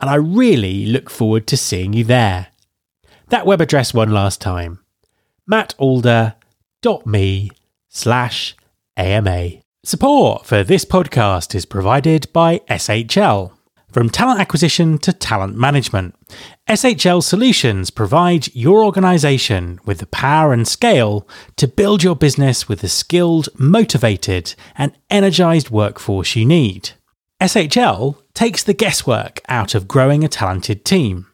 and I really look forward to seeing you there. That web address one last time mattalder.me slash AMA. Support for this podcast is provided by SHL. From talent acquisition to talent management, SHL Solutions provide your organization with the power and scale to build your business with the skilled, motivated, and energized workforce you need. SHL takes the guesswork out of growing a talented team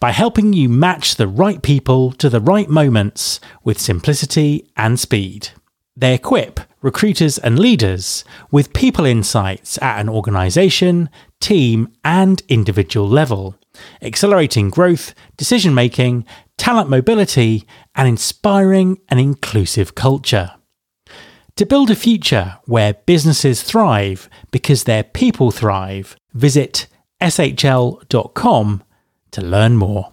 by helping you match the right people to the right moments with simplicity and speed. They equip recruiters and leaders with people insights at an organization, team, and individual level, accelerating growth, decision making, talent mobility, and inspiring an inclusive culture. To build a future where businesses thrive because their people thrive, visit shl.com to learn more.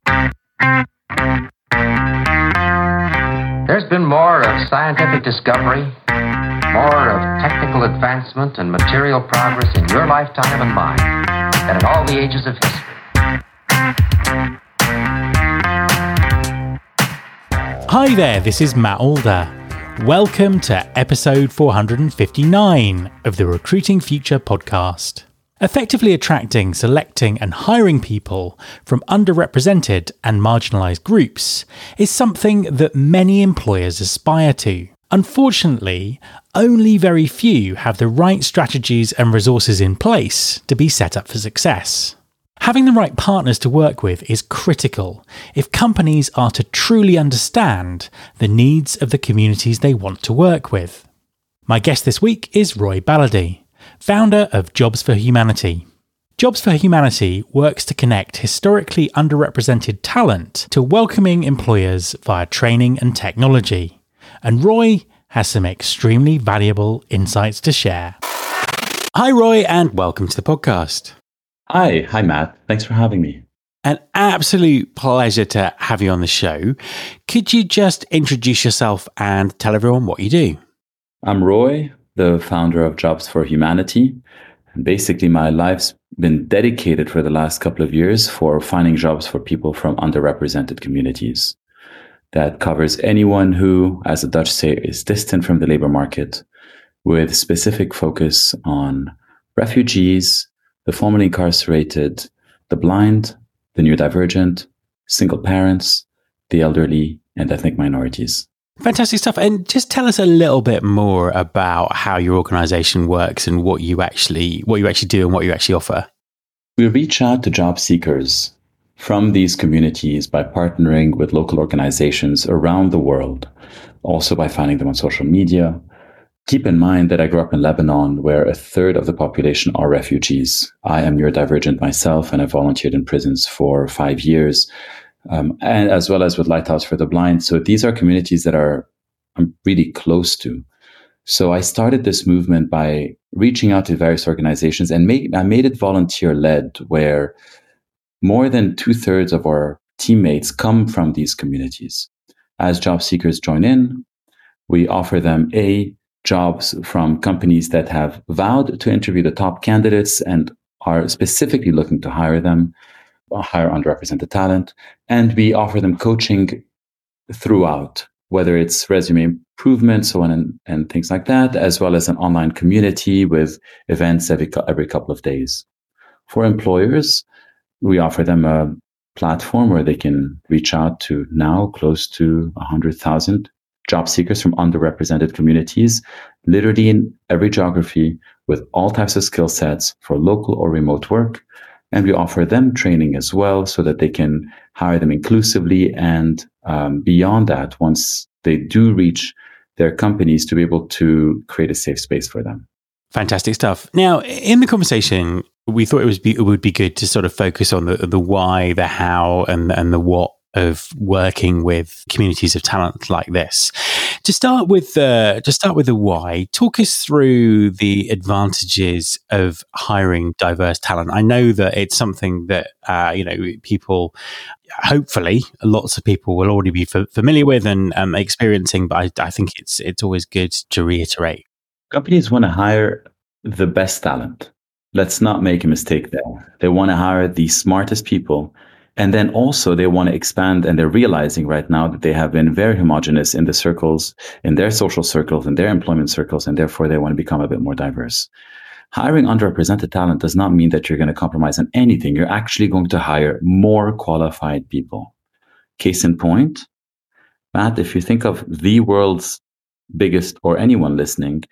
There's been more of scientific discovery, more of technical advancement and material progress in your lifetime and mine than in all the ages of history. Hi there, this is Matt Alder. Welcome to episode 459 of the Recruiting Future podcast. Effectively attracting, selecting, and hiring people from underrepresented and marginalised groups is something that many employers aspire to. Unfortunately, only very few have the right strategies and resources in place to be set up for success. Having the right partners to work with is critical if companies are to truly understand the needs of the communities they want to work with. My guest this week is Roy Baladi, founder of Jobs for Humanity. Jobs for Humanity works to connect historically underrepresented talent to welcoming employers via training and technology. And Roy has some extremely valuable insights to share. Hi, Roy, and welcome to the podcast. Hi, hi, Matt. Thanks for having me. An absolute pleasure to have you on the show. Could you just introduce yourself and tell everyone what you do? I'm Roy, the founder of Jobs for Humanity. And basically, my life's been dedicated for the last couple of years for finding jobs for people from underrepresented communities. That covers anyone who, as the Dutch say, is distant from the labor market, with specific focus on refugees, the formerly incarcerated, the blind, the neurodivergent, single parents, the elderly, and ethnic minorities. Fantastic stuff. And just tell us a little bit more about how your organization works and what you actually what you actually do and what you actually offer. We reach out to job seekers from these communities by partnering with local organizations around the world, also by finding them on social media, Keep in mind that I grew up in Lebanon, where a third of the population are refugees. I am neurodivergent myself, and I volunteered in prisons for five years, um, and as well as with Lighthouse for the Blind. So these are communities that are I'm really close to. So I started this movement by reaching out to various organizations, and I made it volunteer led, where more than two thirds of our teammates come from these communities. As job seekers join in, we offer them a jobs from companies that have vowed to interview the top candidates and are specifically looking to hire them, hire underrepresented talent. And we offer them coaching throughout, whether it's resume improvement, so on and, and things like that, as well as an online community with events every, every couple of days. For employers, we offer them a platform where they can reach out to now close to 100,000 job seekers from underrepresented communities, literally in every geography with all types of skill sets for local or remote work. And we offer them training as well so that they can hire them inclusively. And um, beyond that, once they do reach their companies, to be able to create a safe space for them. Fantastic stuff. Now, in the conversation, we thought it was be, it would be good to sort of focus on the the why, the how, and and the what of working with communities of talent like this. To start with the to start with the why, talk us through the advantages of hiring diverse talent. I know that it's something that uh, you know people, hopefully, lots of people will already be f- familiar with and um, experiencing. But I, I think it's it's always good to reiterate. Companies want to hire the best talent. Let's not make a mistake there. They want to hire the smartest people and then also they want to expand and they're realizing right now that they have been very homogenous in the circles, in their social circles, in their employment circles, and therefore they want to become a bit more diverse. Hiring underrepresented talent does not mean that you're going to compromise on anything. You're actually going to hire more qualified people. Case in point, Matt, if you think of the world's biggest or anyone listening,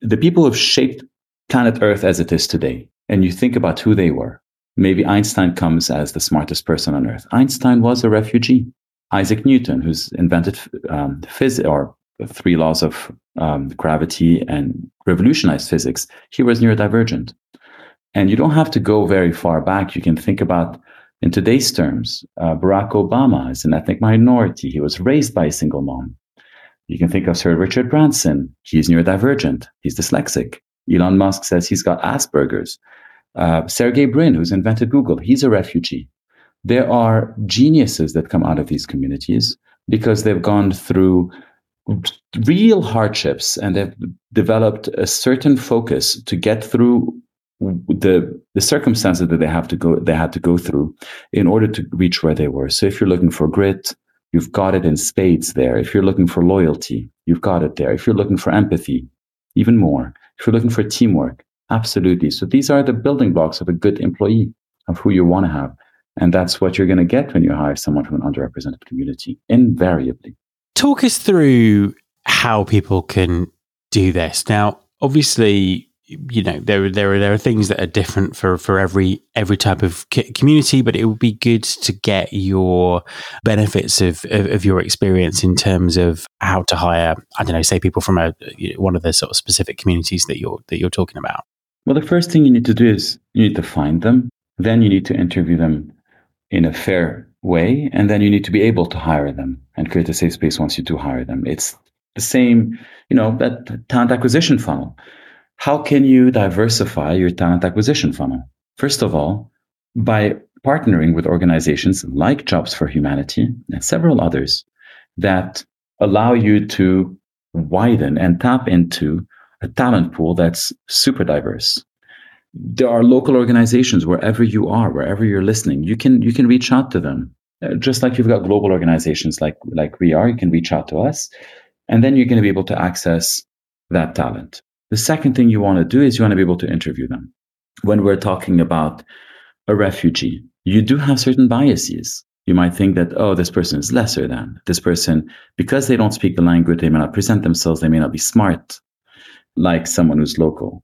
the people who have shaped planet Earth as it is today, and you think about who they were, maybe Einstein comes as the smartest person on earth. Einstein was a refugee. Isaac Newton, who's invented um, physics or three laws of um, gravity and revolutionized physics, he was neurodivergent. And you don't have to go very far back. You can think about, in today's terms, uh, Barack Obama is an ethnic minority. He was raised by a single mom. You can think of Sir Richard Branson. He's neurodivergent. He's dyslexic. Elon Musk says he's got Asperger's. Uh, Sergey Brin, who's invented Google, he's a refugee. There are geniuses that come out of these communities because they've gone through real hardships and they've developed a certain focus to get through the the circumstances that they have to go they had to go through in order to reach where they were. So if you're looking for grit, you've got it in spades there. If you're looking for loyalty, you've got it there. If you're looking for empathy, even more. If you're looking for teamwork, Absolutely. So these are the building blocks of a good employee, of who you want to have. And that's what you're going to get when you hire someone from an underrepresented community, invariably. Talk us through how people can do this. Now, obviously, you know there there are there are things that are different for for every every type of community but it would be good to get your benefits of, of, of your experience in terms of how to hire i don't know say people from a one of the sort of specific communities that you're that you're talking about well, the first thing you need to do is you need to find them. Then you need to interview them in a fair way. And then you need to be able to hire them and create a safe space once you do hire them. It's the same, you know, that talent acquisition funnel. How can you diversify your talent acquisition funnel? First of all, by partnering with organizations like Jobs for Humanity and several others that allow you to widen and tap into a talent pool that's super diverse. There are local organizations wherever you are, wherever you're listening. You can you can reach out to them, uh, just like you've got global organizations like like we are. You can reach out to us, and then you're going to be able to access that talent. The second thing you want to do is you want to be able to interview them. When we're talking about a refugee, you do have certain biases. You might think that, oh, this person is lesser than this person because they don't speak the language, they may not present themselves, they may not be smart like someone who's local.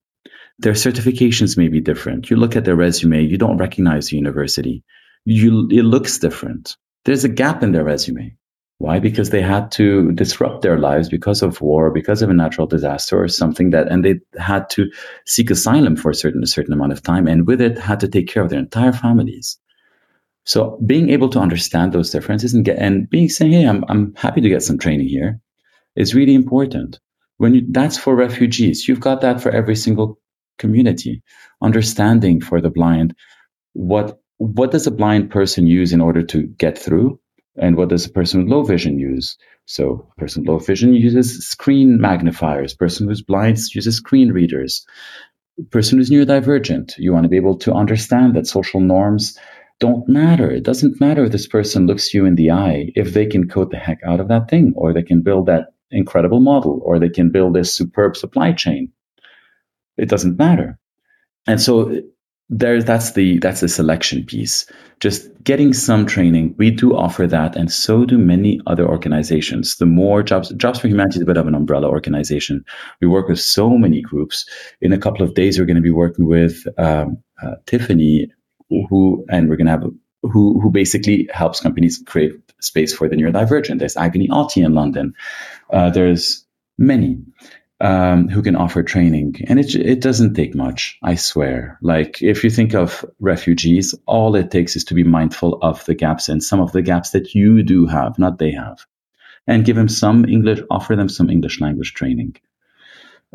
Their certifications may be different. You look at their resume, you don't recognize the university. You, it looks different. There's a gap in their resume. Why? Because they had to disrupt their lives because of war, because of a natural disaster or something that, and they had to seek asylum for a certain, a certain amount of time. And with it, had to take care of their entire families. So being able to understand those differences and get, and being saying, Hey, I'm, I'm happy to get some training here is really important. When you, that's for refugees, you've got that for every single community. Understanding for the blind, what what does a blind person use in order to get through, and what does a person with low vision use? So, a person with low vision uses screen magnifiers. Person who's blind uses screen readers. Person who's neurodivergent, you want to be able to understand that social norms don't matter. It doesn't matter if this person looks you in the eye if they can code the heck out of that thing or they can build that incredible model or they can build this superb supply chain. It doesn't matter. And so there that's the that's the selection piece just getting some training we do offer that and so do many other organizations the more jobs jobs for humanity is a bit of an umbrella organization we work with so many groups in a couple of days we're going to be working with um, uh, tiffany who and we're going to have who who basically helps companies create space for the neurodivergent there's agony Auty in london uh, there's many um, who can offer training. And it, it doesn't take much, I swear. Like if you think of refugees, all it takes is to be mindful of the gaps and some of the gaps that you do have, not they have. And give them some English, offer them some English language training.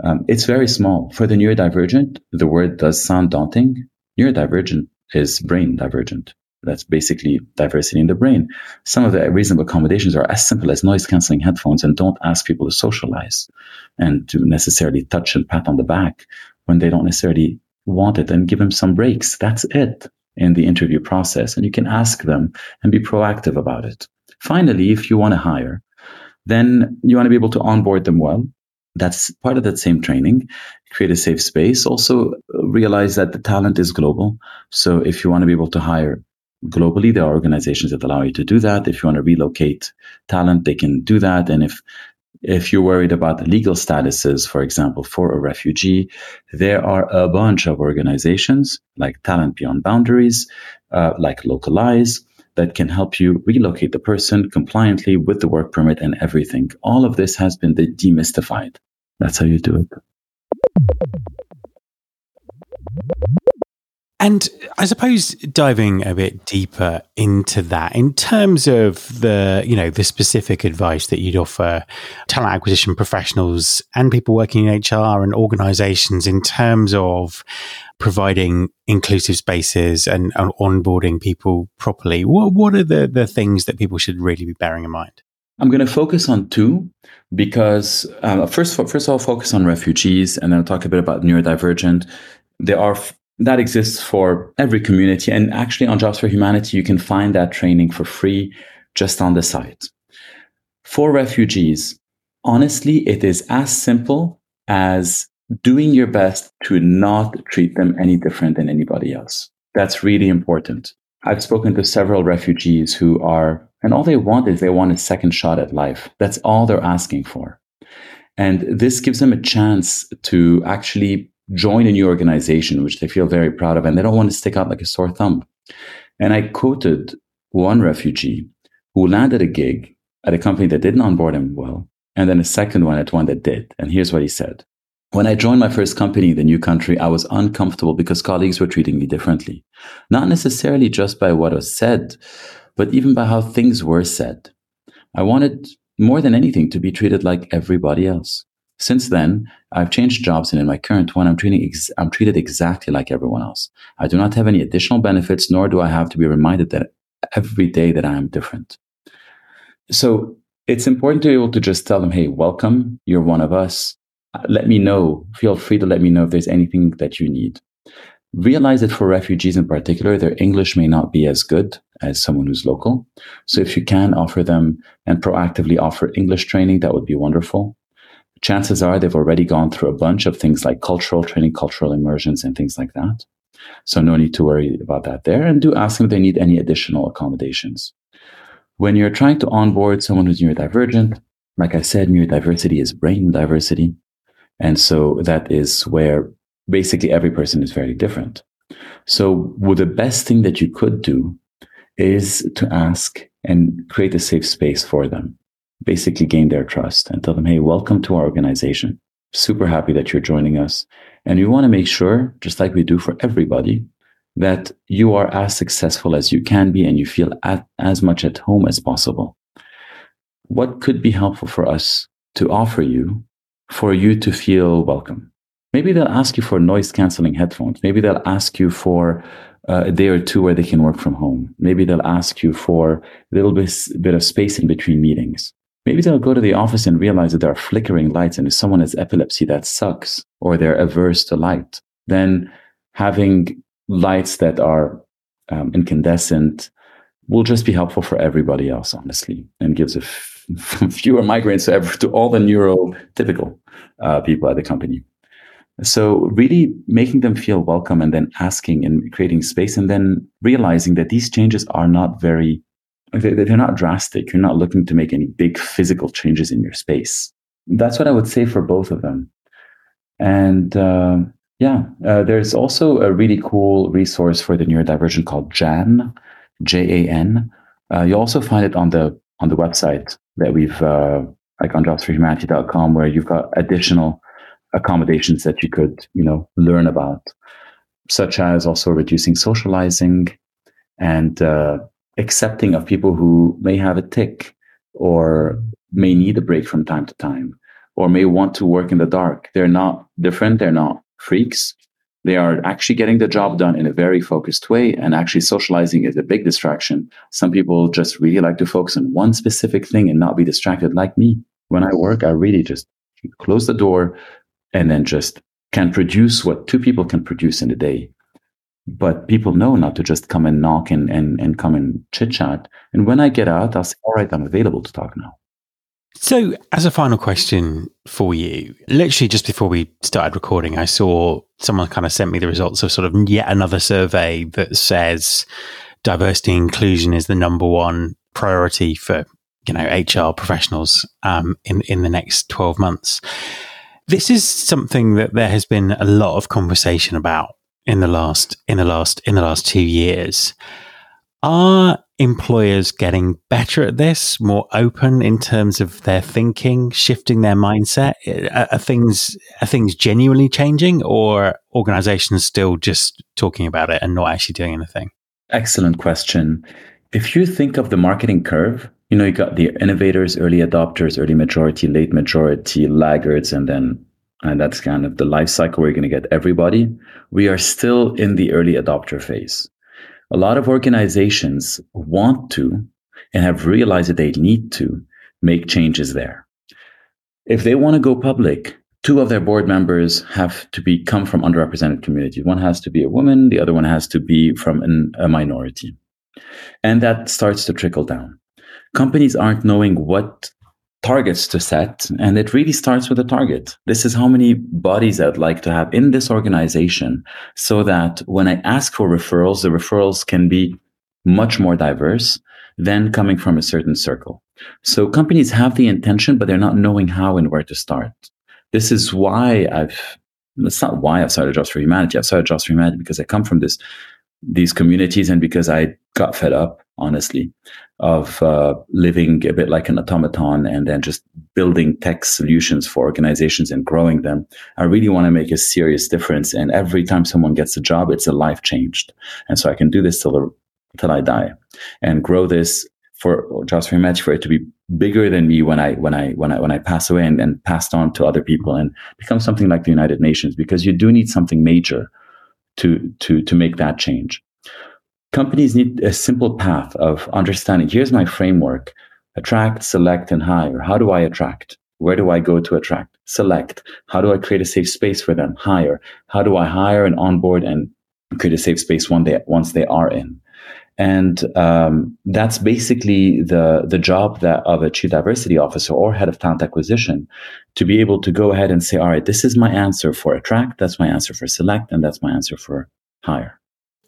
Um, it's very small. For the neurodivergent, the word does sound daunting. Neurodivergent is brain divergent. That's basically diversity in the brain. Some of the reasonable accommodations are as simple as noise canceling headphones and don't ask people to socialize and to necessarily touch and pat on the back when they don't necessarily want it and give them some breaks. That's it in the interview process. And you can ask them and be proactive about it. Finally, if you want to hire, then you want to be able to onboard them well. That's part of that same training. Create a safe space. Also realize that the talent is global. So if you want to be able to hire globally. There are organizations that allow you to do that. If you want to relocate talent, they can do that. And if if you're worried about legal statuses, for example, for a refugee, there are a bunch of organizations like Talent Beyond Boundaries, uh, like Localyze, that can help you relocate the person compliantly with the work permit and everything. All of this has been demystified. That's how you do it. And I suppose diving a bit deeper into that, in terms of the, you know, the specific advice that you'd offer talent acquisition professionals and people working in HR and organizations in terms of providing inclusive spaces and, and onboarding people properly, what, what are the, the things that people should really be bearing in mind? I'm going to focus on two because uh, first, first all, focus on refugees, and then I'll talk a bit about neurodivergent. There are that exists for every community. And actually, on Jobs for Humanity, you can find that training for free just on the site. For refugees, honestly, it is as simple as doing your best to not treat them any different than anybody else. That's really important. I've spoken to several refugees who are, and all they want is they want a second shot at life. That's all they're asking for. And this gives them a chance to actually join a new organization, which they feel very proud of, and they don't want to stick out like a sore thumb. And I quoted one refugee who landed a gig at a company that didn't onboard him well, and then a second one at one that did. And here's what he said. When I joined my first company in the new country, I was uncomfortable because colleagues were treating me differently. Not necessarily just by what was said, but even by how things were said. I wanted more than anything to be treated like everybody else. Since then, I've changed jobs, and in my current one, I'm, treating ex- I'm treated exactly like everyone else. I do not have any additional benefits, nor do I have to be reminded that every day that I am different. So it's important to be able to just tell them, hey, welcome, you're one of us. Let me know. Feel free to let me know if there's anything that you need. Realize that for refugees in particular, their English may not be as good as someone who's local. So if you can offer them and proactively offer English training, that would be wonderful chances are they've already gone through a bunch of things like cultural training, cultural immersions, and things like that. So no need to worry about that there. And do ask them if they need any additional accommodations. When you're trying to onboard someone who's neurodivergent, like I said, neurodiversity is brain diversity. And so that is where basically every person is very different. So well, the best thing that you could do is to ask and create a safe space for them basically gain their trust and tell them, hey, welcome to our organization. Super happy that you're joining us. And we want to make sure, just like we do for everybody, that you are as successful as you can be and you feel at, as much at home as possible. What could be helpful for us to offer you for you to feel welcome? Maybe they'll ask you for noise canceling headphones. Maybe they'll ask you for uh, a day or two where they can work from home. Maybe they'll ask you for a little bit, bit of space in between meetings. Maybe they'll go to the office and realize that there are flickering lights, and if someone has epilepsy, that sucks, or they're averse to light. Then having lights that are um, incandescent will just be helpful for everybody else, honestly, and gives a f- fewer migraines to, every, to all the neurotypical uh, people at the company. So really making them feel welcome and then asking and creating space and then realizing that these changes are not very, they're not drastic. You're not looking to make any big physical changes in your space. That's what I would say for both of them. And uh, yeah, uh, there's also a really cool resource for the neurodivergent called JAN, J A N. Uh, you also find it on the on the website that we've uh, like on jobsforhumanity.com, where you've got additional accommodations that you could you know learn about, such as also reducing socializing and uh, accepting of people who may have a tick or may need a break from time to time or may want to work in the dark. They're not different. They're not freaks. They are actually getting the job done in a very focused way and actually socializing is a big distraction. Some people just really like to focus on one specific thing and not be distracted like me. When I work, I really just close the door and then just can produce what two people can produce in a day. But people know not to just come and knock and, and, and come and chit chat. And when I get out, I'll say, all right, I'm available to talk now. So, as a final question for you, literally just before we started recording, I saw someone kind of sent me the results of sort of yet another survey that says diversity and inclusion is the number one priority for you know HR professionals um, in in the next twelve months. This is something that there has been a lot of conversation about in the last in the last in the last two years. Are employers getting better at this, more open in terms of their thinking, shifting their mindset? Are, are things are things genuinely changing, or organizations still just talking about it and not actually doing anything? Excellent question. If you think of the marketing curve, you know, you got the innovators, early adopters, early majority, late majority, laggards, and then and that's kind of the life cycle you're going to get everybody. We are still in the early adopter phase a lot of organizations want to and have realized that they need to make changes there. If they want to go public, two of their board members have to be come from underrepresented communities. One has to be a woman, the other one has to be from an, a minority. And that starts to trickle down. Companies aren't knowing what targets to set. And it really starts with a target. This is how many bodies I'd like to have in this organization so that when I ask for referrals, the referrals can be much more diverse than coming from a certain circle. So companies have the intention, but they're not knowing how and where to start. This is why I've, it's not why I've started Jobs for Humanity. I've started Jobs for Humanity because I come from this, these communities and because I got fed up honestly, of uh, living a bit like an automaton and then just building tech solutions for organizations and growing them. I really want to make a serious difference. And every time someone gets a job, it's a life changed. And so I can do this till, till I die and grow this for Jobs for Humanity for it to be bigger than me when I when I when I when I pass away and, and passed on to other people and become something like the United Nations because you do need something major to to to make that change companies need a simple path of understanding here's my framework attract, select, and hire. How do I attract? Where do I go to attract? Select. How do I create a safe space for them? Hire. How do I hire and onboard and create a safe space one day once they are in? And um, that's basically the the job that of a chief diversity officer or head of talent acquisition to be able to go ahead and say, all right, this is my answer for attract, that's my answer for select, and that's my answer for hire.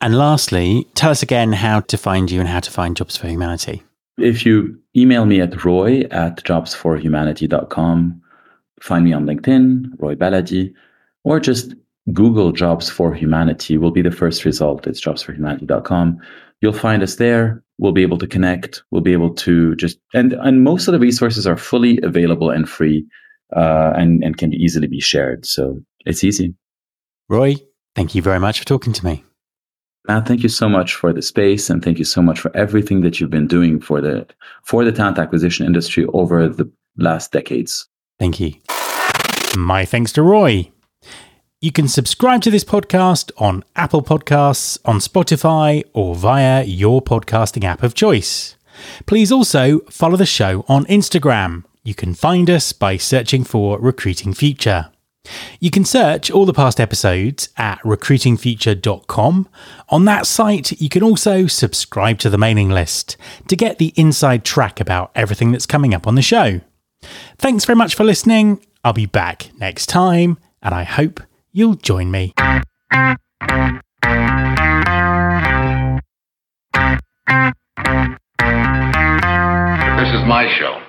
And lastly, tell us again how to find you and how to find Jobs for Humanity. If you email me at roy at jobsforhumanity.com, find me on LinkedIn, Roy Baladi, or just Google Jobs for Humanity will be the first result. It's jobsforhumanity.com. You'll find us there. We'll be able to connect. We'll be able to just, and, and most of the resources are fully available and free uh, and, and can easily be shared. So it's easy. Roy, thank you very much for talking to me. Matt, thank you so much for the space and thank you so much for everything that you've been doing for the for the talent acquisition industry over the last decades. Thank you. My thanks to Roy. You can subscribe to this podcast on Apple Podcasts, on Spotify, or via your podcasting app of choice. Please also follow the show on Instagram. You can find us by searching for Recruiting Future. You can search all the past episodes at recruitingfuture.com. On that site, you can also subscribe to the mailing list to get the inside track about everything that's coming up on the show. Thanks very much for listening. I'll be back next time, and I hope you'll join me. This is my show.